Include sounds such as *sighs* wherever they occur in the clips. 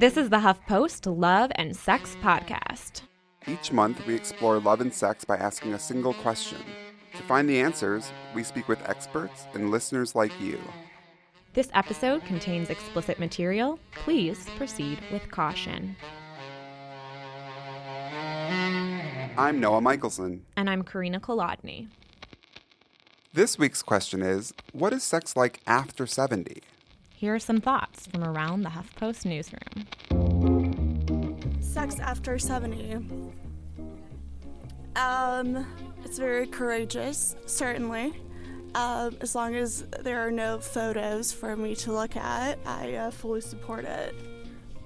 This is the HuffPost Love and Sex Podcast. Each month, we explore love and sex by asking a single question. To find the answers, we speak with experts and listeners like you. This episode contains explicit material. Please proceed with caution. I'm Noah Michelson. And I'm Carina Kolodny. This week's question is What is sex like after 70? Here are some thoughts from around the HuffPost newsroom. Sex after 70. Um, it's very courageous, certainly. Um, as long as there are no photos for me to look at, I uh, fully support it.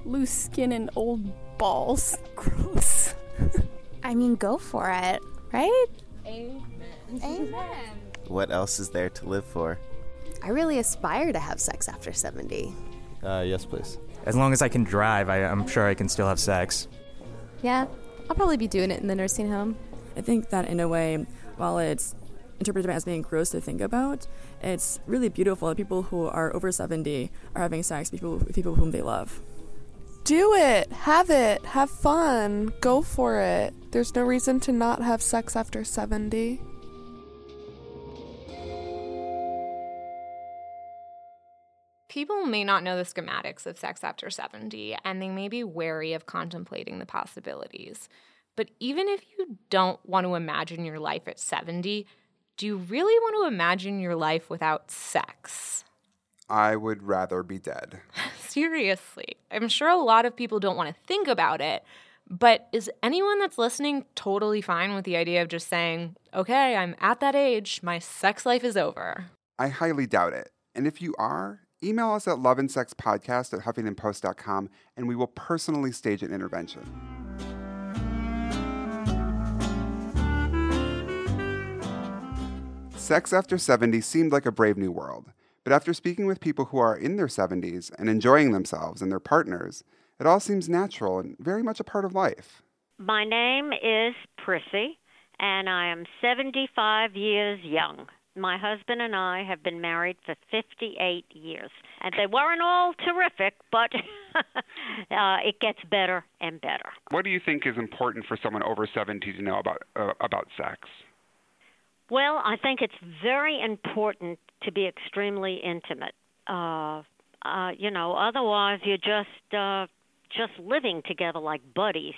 Loose skin and old balls. *laughs* Gross. I mean, go for it, right? Amen. Amen. What else is there to live for? I really aspire to have sex after 70. Uh, yes, please. As long as I can drive, I, I'm sure I can still have sex. Yeah, I'll probably be doing it in the nursing home. I think that in a way, while it's interpreted as being gross to think about, it's really beautiful that people who are over 70 are having sex with people, with people whom they love. Do it! Have it! Have fun! Go for it! There's no reason to not have sex after 70. People may not know the schematics of sex after 70, and they may be wary of contemplating the possibilities. But even if you don't want to imagine your life at 70, do you really want to imagine your life without sex? I would rather be dead. *laughs* Seriously. I'm sure a lot of people don't want to think about it, but is anyone that's listening totally fine with the idea of just saying, okay, I'm at that age, my sex life is over? I highly doubt it. And if you are, email us at loveandsexpodcast at huffingtonpost.com and we will personally stage an intervention. Sex after 70 seemed like a brave new world, but after speaking with people who are in their 70s and enjoying themselves and their partners, it all seems natural and very much a part of life. My name is Prissy, and I am 75 years young. My husband and I have been married for 58 years, and they weren't all terrific, but *laughs* uh, it gets better and better. What do you think is important for someone over 70 to know about uh, about sex? Well, I think it's very important to be extremely intimate. Uh, uh, you know, otherwise you're just uh, just living together like buddies,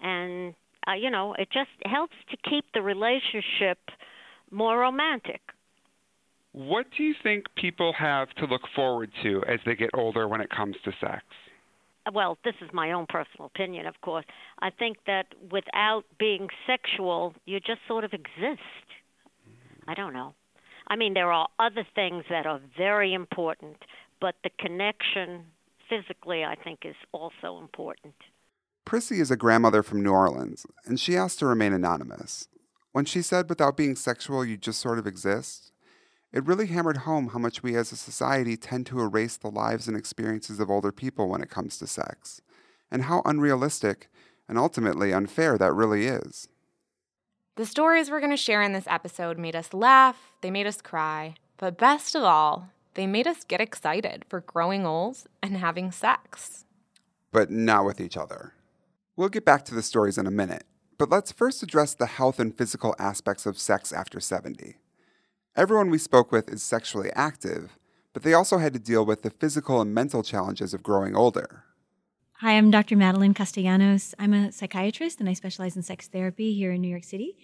and uh, you know, it just helps to keep the relationship more romantic. What do you think people have to look forward to as they get older when it comes to sex? Uh, well, this is my own personal opinion, of course. I think that without being sexual, you just sort of exist. I don't know. I mean, there are other things that are very important, but the connection physically, I think, is also important. Prissy is a grandmother from New Orleans, and she asked to remain anonymous. When she said without being sexual, you just sort of exist, it really hammered home how much we as a society tend to erase the lives and experiences of older people when it comes to sex, and how unrealistic and ultimately unfair that really is. The stories we're going to share in this episode made us laugh, they made us cry, but best of all, they made us get excited for growing old and having sex. But not with each other. We'll get back to the stories in a minute, but let's first address the health and physical aspects of sex after 70. Everyone we spoke with is sexually active, but they also had to deal with the physical and mental challenges of growing older. Hi, I'm Dr. Madeline Castellanos. I'm a psychiatrist and I specialize in sex therapy here in New York City.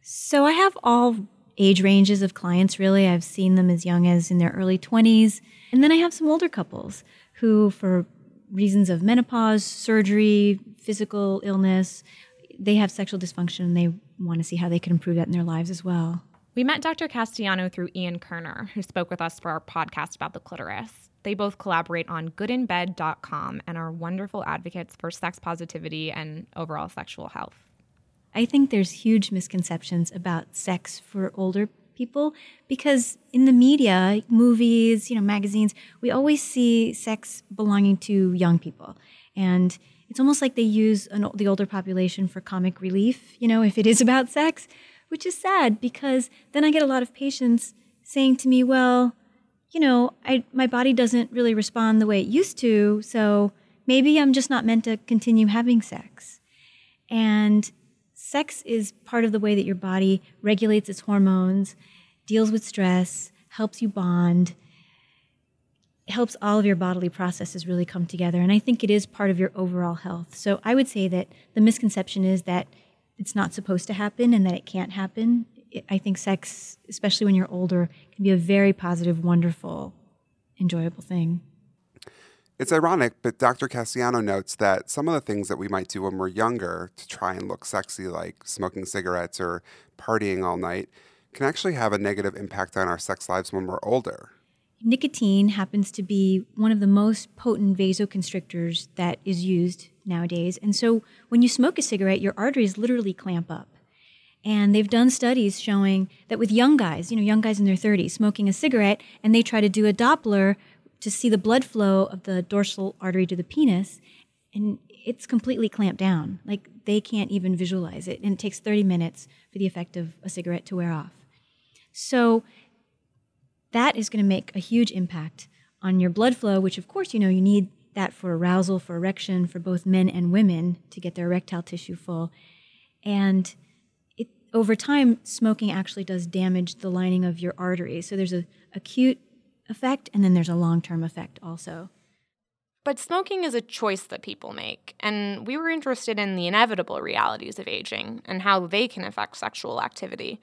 So I have all age ranges of clients, really. I've seen them as young as in their early 20s. And then I have some older couples who, for reasons of menopause, surgery, physical illness, they have sexual dysfunction and they want to see how they can improve that in their lives as well. We met Dr. Castellano through Ian Kerner, who spoke with us for our podcast about the clitoris. They both collaborate on goodinbed.com and are wonderful advocates for sex positivity and overall sexual health. I think there's huge misconceptions about sex for older people because in the media, movies, you know, magazines, we always see sex belonging to young people. And it's almost like they use an, the older population for comic relief, you know, if it is *laughs* about sex, which is sad because then I get a lot of patients saying to me, well, you know, I, my body doesn't really respond the way it used to, so maybe I'm just not meant to continue having sex. And sex is part of the way that your body regulates its hormones, deals with stress, helps you bond, helps all of your bodily processes really come together. And I think it is part of your overall health. So I would say that the misconception is that it's not supposed to happen and that it can't happen. I think sex, especially when you're older, can be a very positive, wonderful, enjoyable thing. It's ironic, but Dr. Castellano notes that some of the things that we might do when we're younger to try and look sexy, like smoking cigarettes or partying all night, can actually have a negative impact on our sex lives when we're older. Nicotine happens to be one of the most potent vasoconstrictors that is used nowadays. And so when you smoke a cigarette, your arteries literally clamp up. And they've done studies showing that with young guys, you know, young guys in their 30s, smoking a cigarette, and they try to do a Doppler to see the blood flow of the dorsal artery to the penis, and it's completely clamped down. Like they can't even visualize it. And it takes 30 minutes for the effect of a cigarette to wear off. So that is going to make a huge impact on your blood flow, which, of course, you know, you need that for arousal, for erection, for both men and women to get their erectile tissue full. And it, over time, smoking actually does damage the lining of your arteries. So there's a acute effect, and then there's a long term effect also. But smoking is a choice that people make, and we were interested in the inevitable realities of aging and how they can affect sexual activity.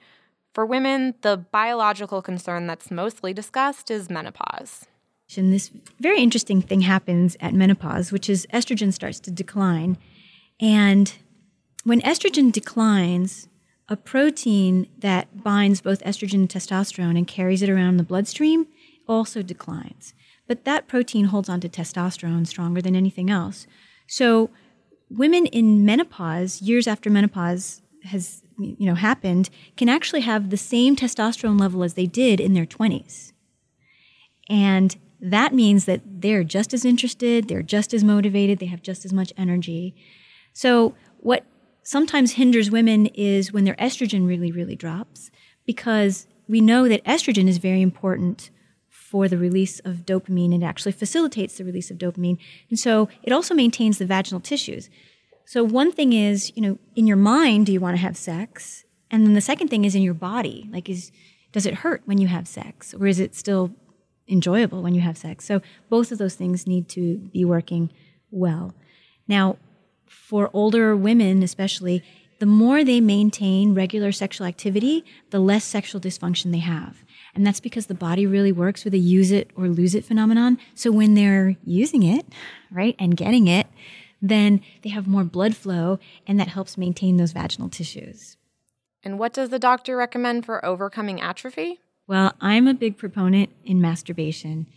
For women, the biological concern that's mostly discussed is menopause. And this very interesting thing happens at menopause, which is estrogen starts to decline. And when estrogen declines, a protein that binds both estrogen and testosterone and carries it around the bloodstream also declines. But that protein holds on to testosterone stronger than anything else. So women in menopause, years after menopause has you know happened can actually have the same testosterone level as they did in their 20s and that means that they're just as interested they're just as motivated they have just as much energy. So what sometimes hinders women is when their estrogen really really drops because we know that estrogen is very important for the release of dopamine. It actually facilitates the release of dopamine. And so it also maintains the vaginal tissues so one thing is, you know, in your mind, do you want to have sex? And then the second thing is in your body. Like, is does it hurt when you have sex, or is it still enjoyable when you have sex? So both of those things need to be working well. Now, for older women, especially, the more they maintain regular sexual activity, the less sexual dysfunction they have. And that's because the body really works with a use it or lose it phenomenon. So when they're using it, right, and getting it, then they have more blood flow, and that helps maintain those vaginal tissues. And what does the doctor recommend for overcoming atrophy? Well, I'm a big proponent in masturbation.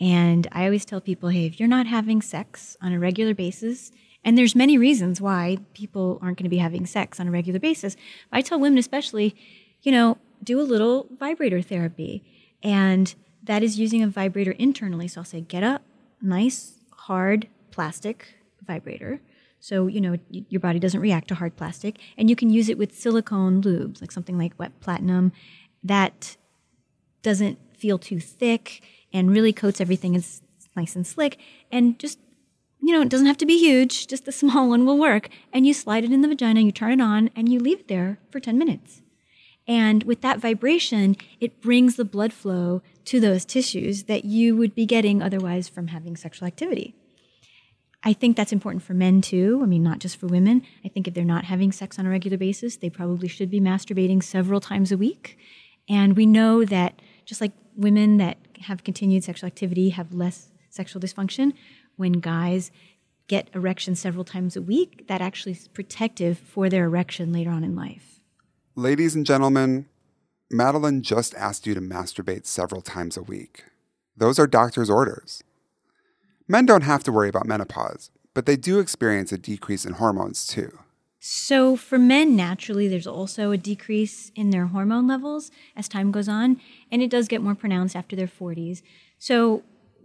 And I always tell people, hey, if you're not having sex on a regular basis, and there's many reasons why people aren't going to be having sex on a regular basis. I tell women especially, you know, do a little vibrator therapy. And that is using a vibrator internally. So I'll say, get up, nice, hard plastic vibrator. So, you know, your body doesn't react to hard plastic. And you can use it with silicone lubes, like something like wet platinum, that doesn't feel too thick and really coats everything as nice and slick. And just, you know, it doesn't have to be huge, just a *laughs* small one will work. And you slide it in the vagina, you turn it on, and you leave it there for 10 minutes. And with that vibration, it brings the blood flow to those tissues that you would be getting otherwise from having sexual activity. I think that's important for men too. I mean, not just for women. I think if they're not having sex on a regular basis, they probably should be masturbating several times a week. And we know that just like women that have continued sexual activity have less sexual dysfunction, when guys get erections several times a week, that actually is protective for their erection later on in life. Ladies and gentlemen, Madeline just asked you to masturbate several times a week. Those are doctor's orders. Men don't have to worry about menopause, but they do experience a decrease in hormones too. So, for men, naturally, there's also a decrease in their hormone levels as time goes on, and it does get more pronounced after their 40s. So,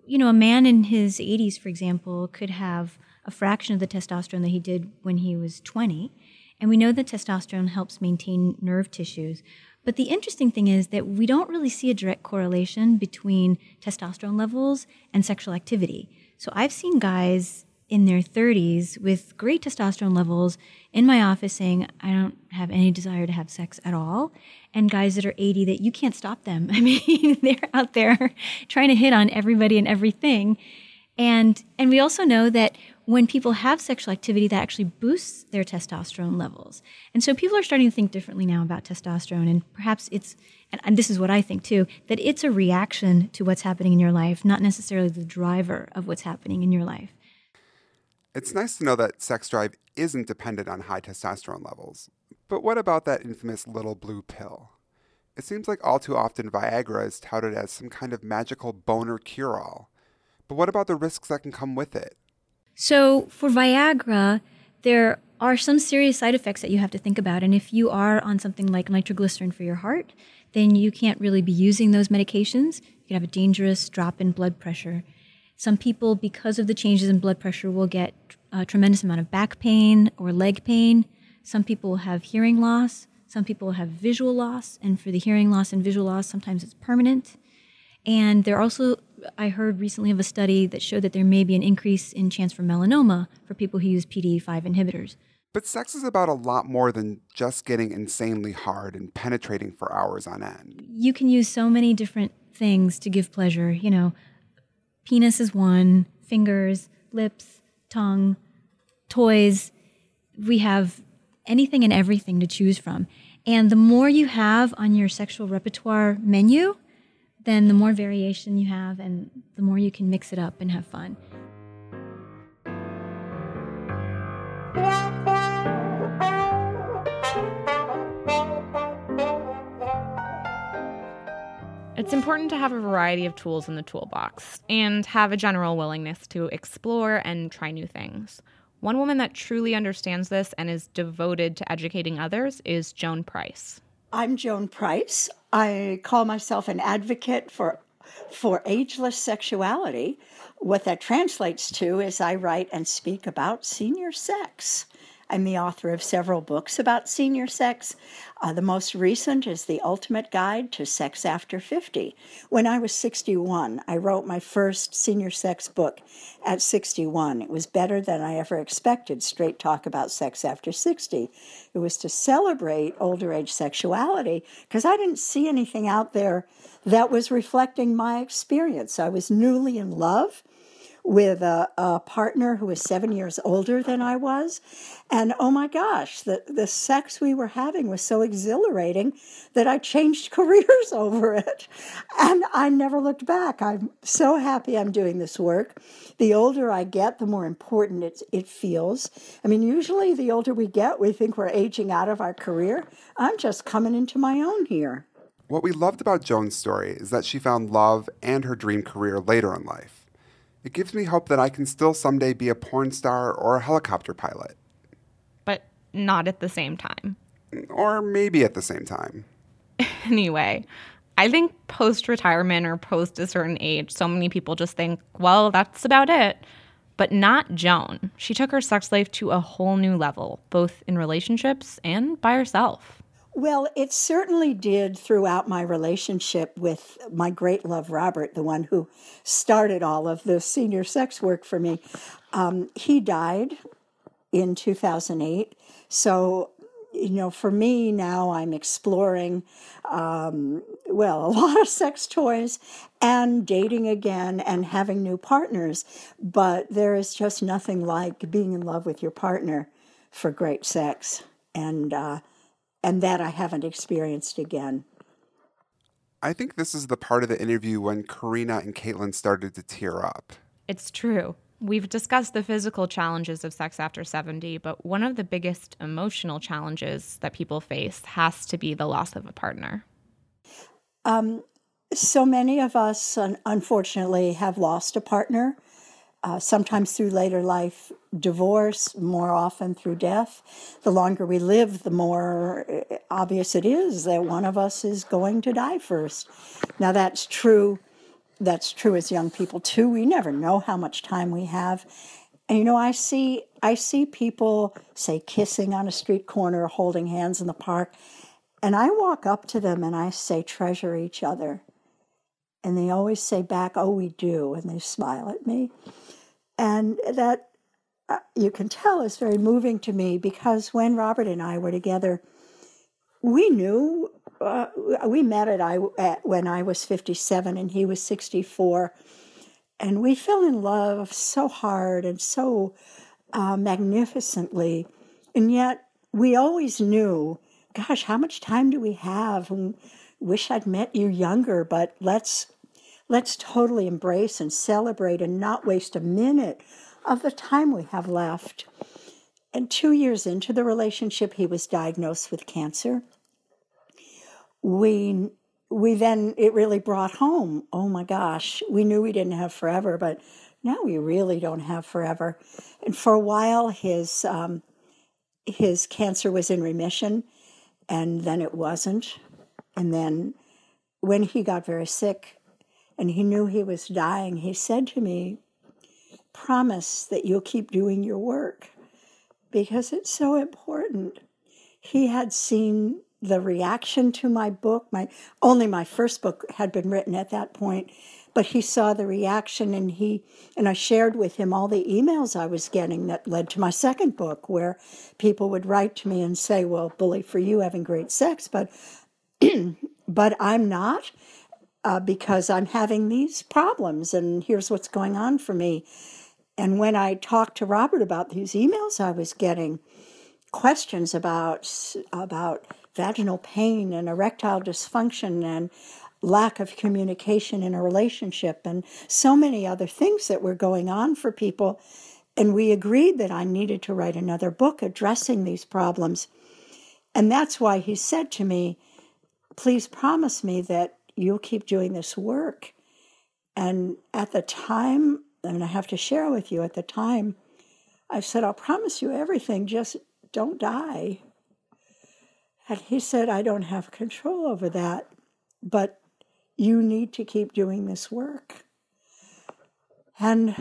you know, a man in his 80s, for example, could have a fraction of the testosterone that he did when he was 20. And we know that testosterone helps maintain nerve tissues. But the interesting thing is that we don't really see a direct correlation between testosterone levels and sexual activity. So I've seen guys in their 30s with great testosterone levels in my office saying, I don't have any desire to have sex at all. And guys that are 80 that you can't stop them. *laughs* I mean, they're out there trying to hit on everybody and everything. And, and we also know that when people have sexual activity, that actually boosts their testosterone levels. And so people are starting to think differently now about testosterone. And perhaps it's, and, this is what I think too, that it's a reaction to what's happening in your life, not necessarily the driver of what's happening in your life. It's nice to know that sex drive isn't dependent on high testosterone levels. But what about that infamous little blue pill? It seems like all too often Viagra is touted as some kind of magical boner cure all. But what about the risks that can come with it? So, for Viagra, there are some serious side effects that you have to think about. And if you are on something like nitroglycerin for your heart, then you can't really be using those medications. You can have a dangerous drop in blood pressure. Some people, because of the changes in blood pressure, will get a tremendous amount of back pain or leg pain. Some people will have hearing loss. Some people will have visual loss. And for the hearing loss and visual loss, sometimes it's permanent. And there are also, I heard recently of a study that showed that there may be an increase in chance for melanoma for people who use PDE5 inhibitors. But sex is about a lot more than just getting insanely hard and penetrating for hours on end. You can use so many different things to give pleasure. You know, penis is one, fingers, lips, tongue, toys. We have anything and everything to choose from. And the more you have on your sexual repertoire menu, then the more variation you have and the more you can mix it up and have fun. It's important to have a variety of tools in the toolbox and have a general willingness to explore and try new things. One woman that truly understands this and is devoted to educating others is Joan Price. I'm Joan Price. I call myself an advocate for for ageless sexuality. What that translates to is I write and speak about senior sex. I'm the author of several books about senior sex. Uh, the most recent is The Ultimate Guide to Sex After 50. When I was 61, I wrote my first senior sex book at 61. It was better than I ever expected, straight talk about sex after 60. It was to celebrate older age sexuality because I didn't see anything out there that was reflecting my experience. I was newly in love with a, a, partner who was seven years older than I was. And oh my gosh, the, the sex we were having was so exhilarating that I changed *laughs* careers over it. And I never looked back. I'm so happy I'm doing this work. The older I get, the more important it, it feels. I mean, usually the older we get, we think we're aging out of our career. I'm just coming into my own here. What we loved about Joan's story is that she found love and her dream career later in life. It gives me hope that I can still someday be a porn star or a helicopter pilot. But not at the same time. Or maybe at the same time. *laughs* anyway, I think post retirement or post a certain age, so many people just think, well, that's about it. But not Joan. She took her sex life to a whole new level, both in relationships and by herself. Well, it certainly did throughout my relationship with my great love, Robert, the one who started all of the senior sex work for me. Um, he died in 2008. So, you know, for me now, I'm exploring, um, well, a *laughs* lot of sex toys and dating again and having new partners. But there is just nothing like being in love with your partner for great sex. And, uh, and that I haven't experienced again. I think this is the part of the interview when Carina and Caitlin started to tear up. It's true. We've discussed the physical challenges of sex after 70, but one of the biggest emotional challenges that people face has to be the loss of a partner. Um, so many of us, unfortunately, have lost a partner uh, sometimes through later life divorce, more often through death. The longer we live, the more uh, obvious it is that one of us is going to die first. Now, that's true. That's true as young people too. We never know how much time we have. And you know, I see I see people say kissing on a street corner, holding hands in the park, and I walk up to them and I say treasure each other. And they always say back, "Oh, we do," and they smile at me and that uh, you can tell is very moving to me because when Robert and I were together, we knew uh, we met at I at, when I was 57 and he was 64, and we fell in love so hard and so uh, magnificently, and yet we always knew, gosh, how much time do we have? And wish I'd met you younger, but let's let's totally embrace and celebrate and not waste a minute of the time we have left. And two years into the relationship, he was diagnosed with cancer. We we then it really brought home. Oh my gosh, we knew we didn't have forever, but now we really don't have forever. And for a while, his um, his cancer was in remission, and then it wasn't. And then when he got very sick, and he knew he was dying, he said to me, promise that you'll keep doing your work because it's so important. He had seen the reaction to my book. My only my first book had been written at that point, but he saw the reaction and he and I shared with him all the emails I was getting that led to my second book where people would write to me and say, "Well, bully for you having great sex, but *clears throat* but I'm not." Uh, because I'm having these problems, and here's what's going on for me. And when I talked to Robert about these emails I was getting, questions about about vaginal pain and erectile dysfunction and lack of communication in a relationship and so many other things that were going on for people and we agreed that I needed to write another book addressing these problems. And that's why he said to me, Please promise me that you'll keep doing this work. And at the time, and I have to share with you at the time, I said, I'll promise you everything, just don't die. And he said, I don't have control over that, but you need to keep doing this work. And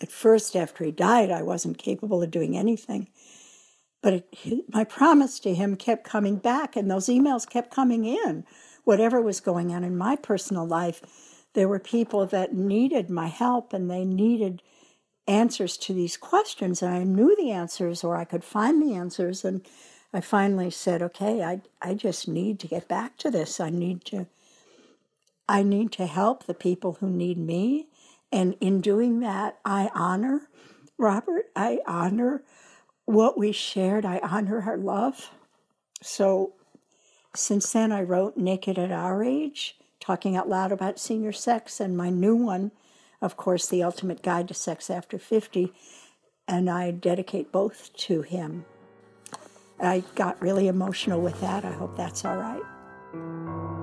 at first, after he died, I wasn't capable of doing anything. But it, my promise to him kept coming back, and those emails kept coming in. Whatever was going on in my personal life, there were people that needed my help and they needed answers to these questions. And I knew the answers or I could find the answers. And I finally said, okay, I, I just need to get back to this. I need to I need to help the people who need me. And in doing that, I honor Robert. I honor what we shared. I honor our love. So since then, I wrote Naked at Our Age, talking out loud about senior sex, and my new one, of course, The Ultimate Guide to Sex After 50, and I dedicate both to him. I got really emotional with that. I hope that's all right.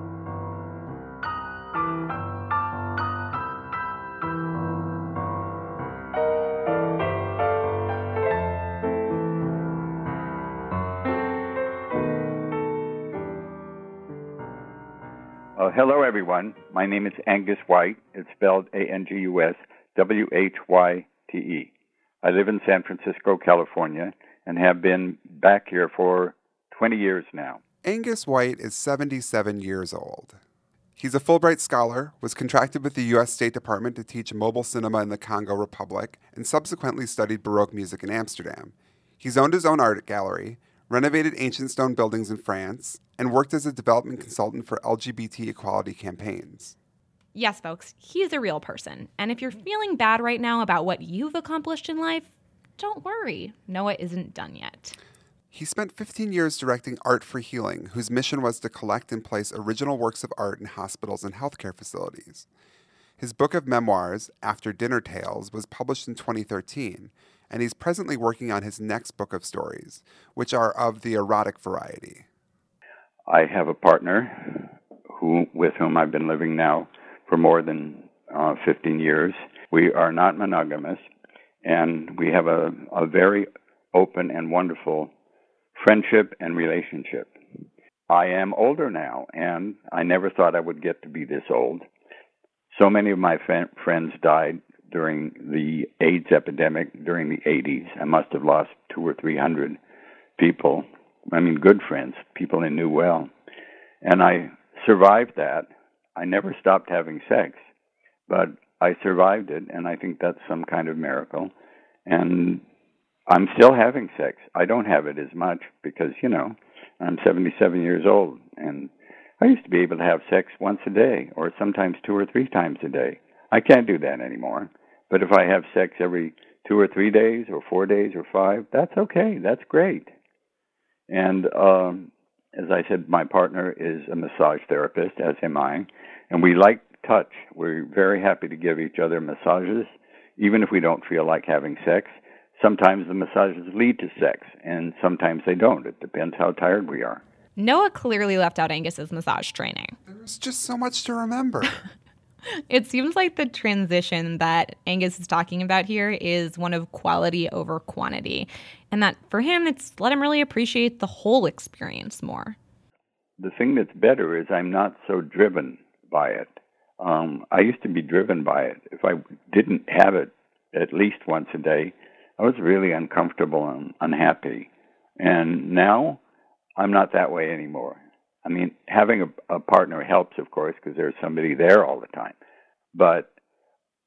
Hello, everyone. My name is Angus Whyte. It's spelled A N G U S W H Y T E. I live in San Francisco, California, and have been back here for 20 years now. Angus Whyte is 77 years old. He's a Fulbright scholar, was contracted with the U.S. State Department to teach mobile cinema in the Congo Republic, and subsequently studied Baroque music in Amsterdam. He's owned his own art gallery, renovated ancient stone buildings in France, and worked as a development consultant for LGBT equality campaigns. Yes, folks, he's a real person. And if you're feeling bad right now about what you've accomplished in life, don't worry. Noah isn't done yet. He spent 15 years directing Art for Healing, whose mission was to collect and place original works of art in hospitals and healthcare facilities. His book of memoirs, After Dinner Tales, was published in 2013, and he's presently working on his next book of stories, which are of the erotic variety. I have a partner who, with whom I've been living now for more than uh, 15 years. We are not monogamous, and we have a, a very open and wonderful friendship and relationship. I am older now, and I never thought I would get to be this old. So many of my friends died during the AIDS epidemic during the 80s. I must have lost two or three hundred people. I mean, good friends, people I knew well. And I survived that. I never stopped having sex, but I survived it, and I think that's some kind of miracle. And I'm still having sex. I don't have it as much because, you know, I'm 77 years old and I used to be able to have sex once a day or sometimes two or three times a day. I can't do that anymore. But if I have sex every two or three days or four days or five, that's okay. That's great. And um, as I said, my partner is a massage therapist, as am I, and we like touch. We're very happy to give each other massages, even if we don't feel like having sex. Sometimes the massages lead to sex, and sometimes they don't. It depends how tired we are. Noah clearly left out Angus's massage training. There's just so much to remember. *laughs* It seems like the transition that Angus is talking about here is one of quality over quantity, and that for him, it's let him really appreciate the whole experience more. The thing that's better is I'm not so driven by it. Um, I used to be driven by it. If I didn't have it at least once a day, I was really uncomfortable and unhappy. And now I'm not that way anymore. I mean, having a, a partner helps, of course, because there's somebody there all the time. But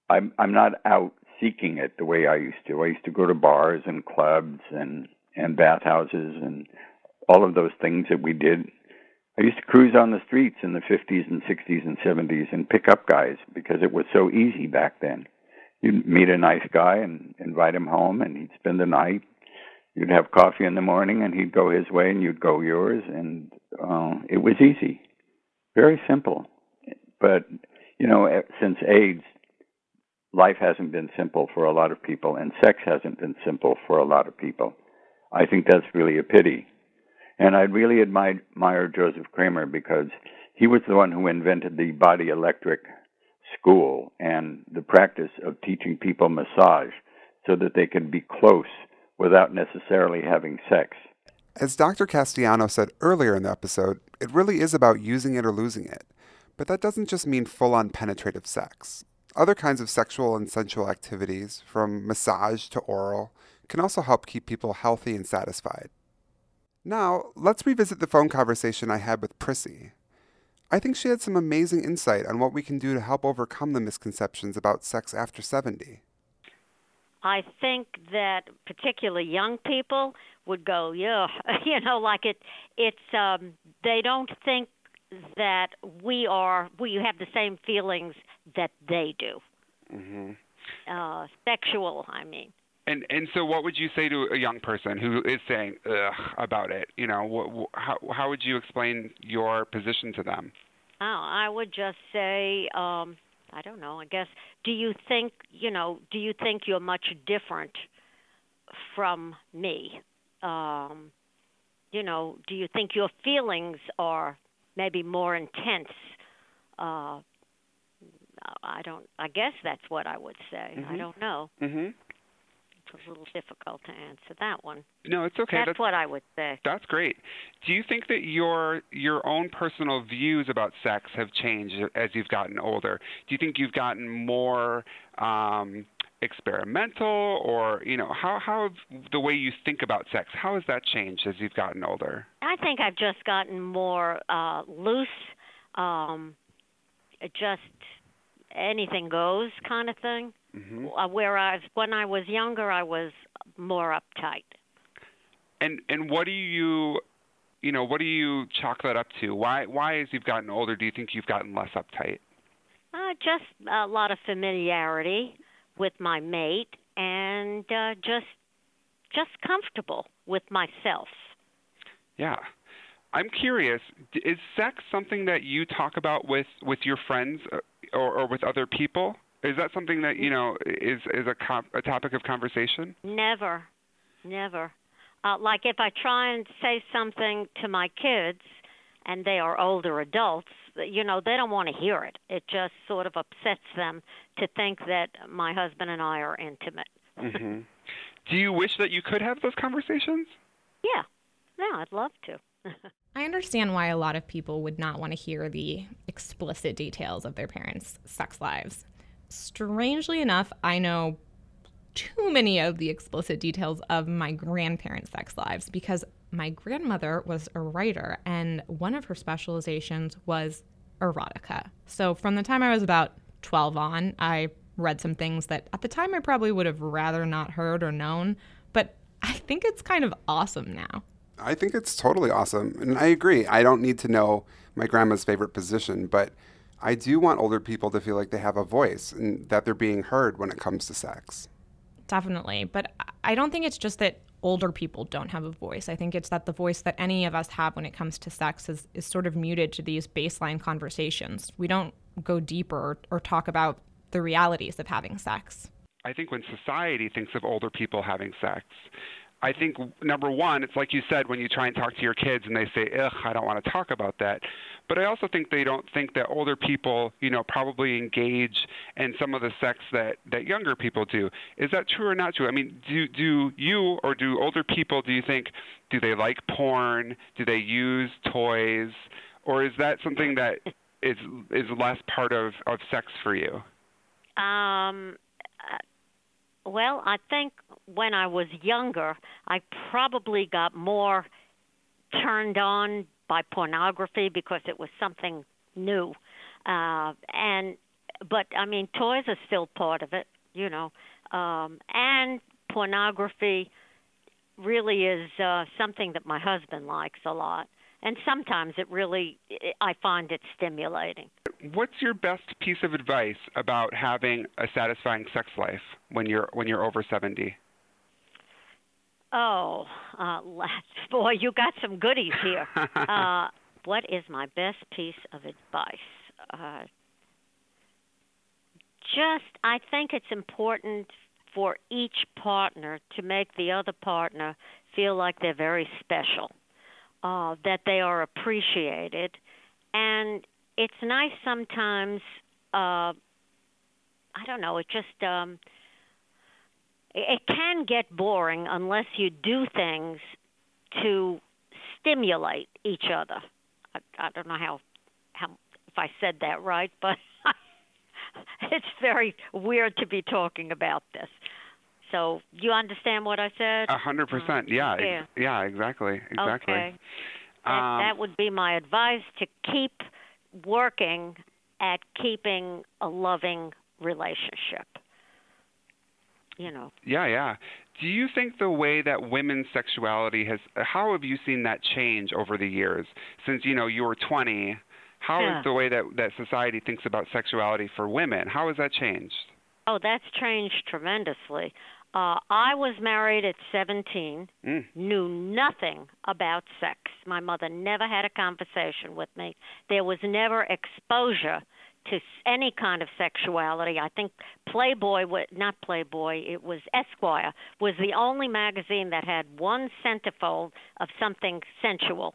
I'm I'm not out seeking it the way I used to. I used to go to bars and clubs and and bathhouses and all of those things that we did. I used to cruise on the streets in the 50s and 60s and 70s and pick up guys because it was so easy back then. You'd meet a nice guy and invite him home, and he'd spend the night. You'd have coffee in the morning, and he'd go his way, and you'd go yours, and uh, it was easy, very simple. But you know, since AIDS, life hasn't been simple for a lot of people, and sex hasn't been simple for a lot of people. I think that's really a pity. And I really admire Joseph Kramer because he was the one who invented the body electric school and the practice of teaching people massage so that they could be close without necessarily having sex. As Dr. Castellano said earlier in the episode, it really is about using it or losing it. But that doesn't just mean full on penetrative sex. Other kinds of sexual and sensual activities, from massage to oral, can also help keep people healthy and satisfied. Now, let's revisit the phone conversation I had with Prissy. I think she had some amazing insight on what we can do to help overcome the misconceptions about sex after 70. I think that particularly young people would go, yeah, *laughs* you know, like it. It's um, they don't think that we are we have the same feelings that they do. Mm-hmm. Uh, sexual, I mean. And and so, what would you say to a young person who is saying ugh about it? You know, what, how how would you explain your position to them? Oh, I would just say. um I don't know. I guess. Do you think you know? Do you think you're much different from me? Um, you know, do you think your feelings are maybe more intense? Uh, I don't. I guess that's what I would say. Mm-hmm. I don't know. Mhm. It's a little difficult to answer that one. No, it's okay. That's, That's what I would say. That's great. Do you think that your your own personal views about sex have changed as you've gotten older? Do you think you've gotten more um, experimental, or you know, how how the way you think about sex how has that changed as you've gotten older? I think I've just gotten more uh, loose. Um, just anything goes kind of thing. Mm-hmm. Uh, whereas when I was younger, I was more uptight. And and what do you you know, what do you chalk that up to? Why why as you've gotten older do you think you've gotten less uptight? Uh, just a lot of familiarity with my mate and uh, just just comfortable with myself. Yeah. I'm curious, is sex something that you talk about with with your friends uh, or, or with other people? Is that something that you know is is a com- a topic of conversation? Never, never. Uh, like if I try and say something to my kids, and they are older adults, you know, they don't want to hear it. It just sort of upsets them to think that my husband and I are intimate. *laughs* mm-hmm. Do you wish that you could have those conversations? Yeah, no, I'd love to. *laughs* I understand why a lot of people would not want to hear the explicit details of their parents' sex lives. Strangely enough, I know too many of the explicit details of my grandparents' sex lives because my grandmother was a writer and one of her specializations was erotica. So from the time I was about 12 on, I read some things that at the time I probably would have rather not heard or known, but I think it's kind of awesome now. I think it's totally awesome. And I agree. I don't need to know my grandma's favorite position, but I do want older people to feel like they have a voice and that they're being heard when it comes to sex. Definitely. But I don't think it's just that older people don't have a voice. I think it's that the voice that any of us have when it comes to sex is, is sort of muted to these baseline conversations. We don't go deeper or, or talk about the realities of having sex. I think when society thinks of older people having sex, I think number one, it's like you said when you try and talk to your kids and they say, "Ugh, I don't want to talk about that." But I also think they don't think that older people, you know, probably engage in some of the sex that that younger people do. Is that true or not true? I mean, do do you or do older people do you think do they like porn? Do they use toys? Or is that something that is is less part of of sex for you? Um well, I think when I was younger, I probably got more turned on by pornography because it was something new. Uh, and but I mean, toys are still part of it, you know. Um, and pornography really is uh, something that my husband likes a lot and sometimes it really I find it stimulating. What's your best piece of advice about having a satisfying sex life when you're when you're over 70? Oh, uh, *laughs* boy, you got some goodies here. *laughs* uh, what is my best piece of advice? Uh, just, I think it's important for each partner to make the other partner feel like they're very special uh, that they are appreciated, and it's nice sometimes. Uh, I don't know. It just um, it can get boring unless you do things to stimulate each other. I, I don't know how how if I said that right, but *laughs* it's very weird to be talking about this. So you understand what I said? A hundred percent. Yeah. Yeah. yeah. Exactly. Exactly. Okay. That, um, that would be my advice to keep working at keeping a loving relationship. You know. Yeah, yeah. Do you think the way that women's sexuality has how have you seen that change over the years since you know you were 20? How yeah. is the way that that society thinks about sexuality for women? How has that changed? Oh, that's changed tremendously. Uh, I was married at 17, mm. knew nothing about sex. My mother never had a conversation with me. There was never exposure to any kind of sexuality. I think Playboy, not Playboy, it was Esquire, was the only magazine that had one centerfold of something sensual.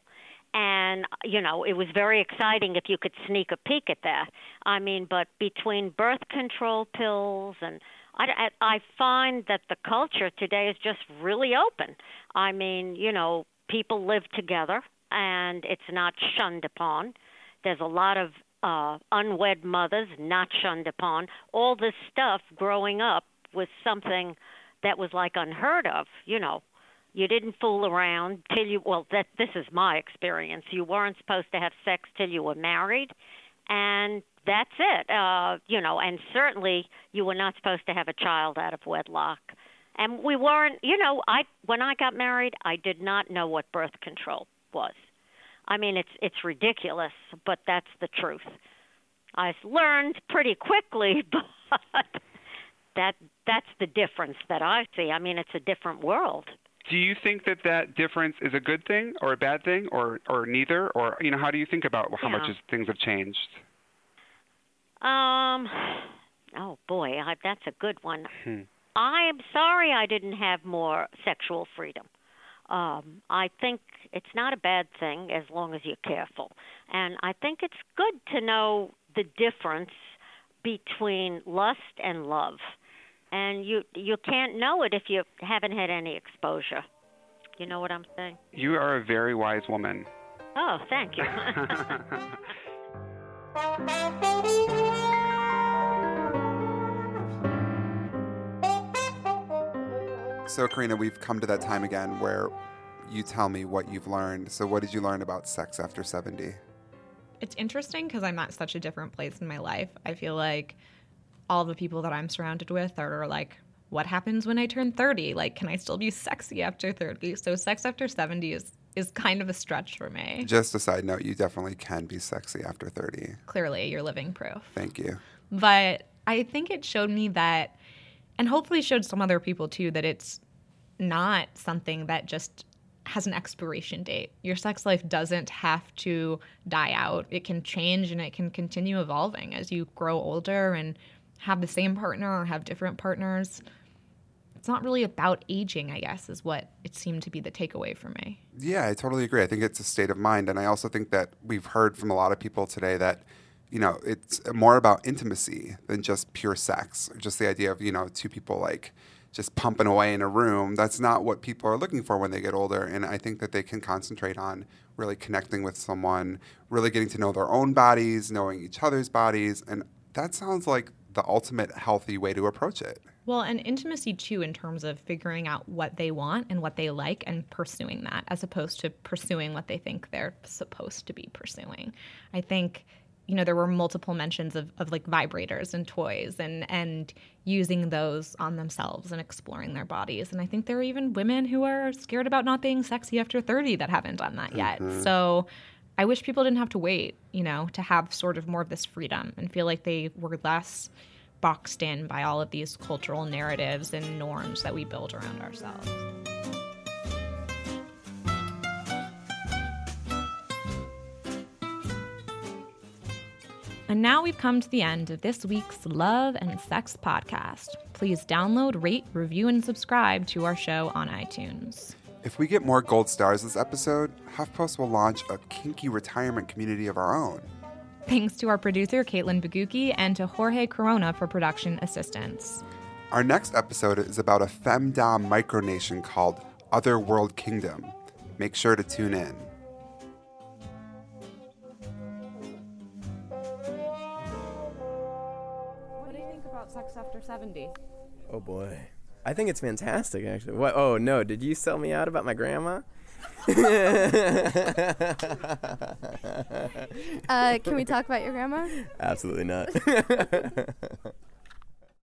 And, you know, it was very exciting if you could sneak a peek at that. I mean, but between birth control pills and I, I find that the culture today is just really open. I mean, you know, people live together and it's not shunned upon. There's a lot of uh, unwed mothers not shunned upon. All this stuff growing up was something that was like unheard of, you know. You didn't fool around till you well that this is my experience. You weren't supposed to have sex till you were married and that's it. Uh, you know, and certainly you were not supposed to have a child out of wedlock. And we weren't, you know, I when I got married, I did not know what birth control was. I mean, it's it's ridiculous, but that's the truth. I learned pretty quickly, *laughs* but that that's the difference that I see. I mean, it's a different world. Do you think that that difference is a good thing or a bad thing or or neither or you know how do you think about how yeah. much things have changed? Um, *sighs* oh boy, I, that's a good one. Hmm. I am sorry I didn't have more sexual freedom. Um, I think it's not a bad thing as long as you're careful, and I think it's good to know the difference between lust and love, and you you can't know it if you haven't had any exposure. You know what I'm saying? You are a very wise woman. Oh, thank you. *laughs* *laughs* *laughs* So, Carina, we've come to that time again where you tell me what you've learned. So, what did you learn about sex after 70? It's interesting because I'm at such a different place in my life. I feel like all the people that I'm surrounded with are like, what happens when I turn 30? Like, can I still be sexy after 30? So, sex after 70 is is kind of a stretch for me. Just a side note, you definitely can be sexy after 30. Clearly, you're living proof. Thank you. But I think it showed me that, and hopefully showed some other people too, that it's not something that just has an expiration date. Your sex life doesn't have to die out. It can change and it can continue evolving as you grow older and have the same partner or have different partners it's not really about aging, I guess, is what it seemed to be the takeaway for me. Yeah, I totally agree. I think it's a state of mind. And I also think that we've heard from a lot of people today that, you know, it's more about intimacy than just pure sex, just the idea of, you know, two people like just pumping away in a room. That's not what people are looking for when they get older. And I think that they can concentrate on really connecting with someone, really getting to know their own bodies, knowing each other's bodies. And that sounds like the ultimate healthy way to approach it. Well, and intimacy too, in terms of figuring out what they want and what they like and pursuing that, as opposed to pursuing what they think they're supposed to be pursuing. I think, you know, there were multiple mentions of, of like vibrators and toys and and using those on themselves and exploring their bodies. And I think there are even women who are scared about not being sexy after 30 that haven't done that yet. Mm-hmm. So I wish people didn't have to wait, you know, to have sort of more of this freedom and feel like they were less boxed in by all of these cultural narratives and norms that we build around ourselves. And now we've come to the end of this week's Love and Sex podcast. Please download, rate, review, and subscribe to our show on iTunes. If we get more gold stars this episode, HuffPost will launch a kinky retirement community of our own. Thanks to our producer, Caitlin Baguki, and to Jorge Corona for production assistance. Our next episode is about a femdom micronation called Otherworld Kingdom. Make sure to tune in. After 70? Oh boy. I think it's fantastic, actually. What? Oh no! Did you sell me out about my grandma? *laughs* uh, can we talk about your grandma? Absolutely not. *laughs*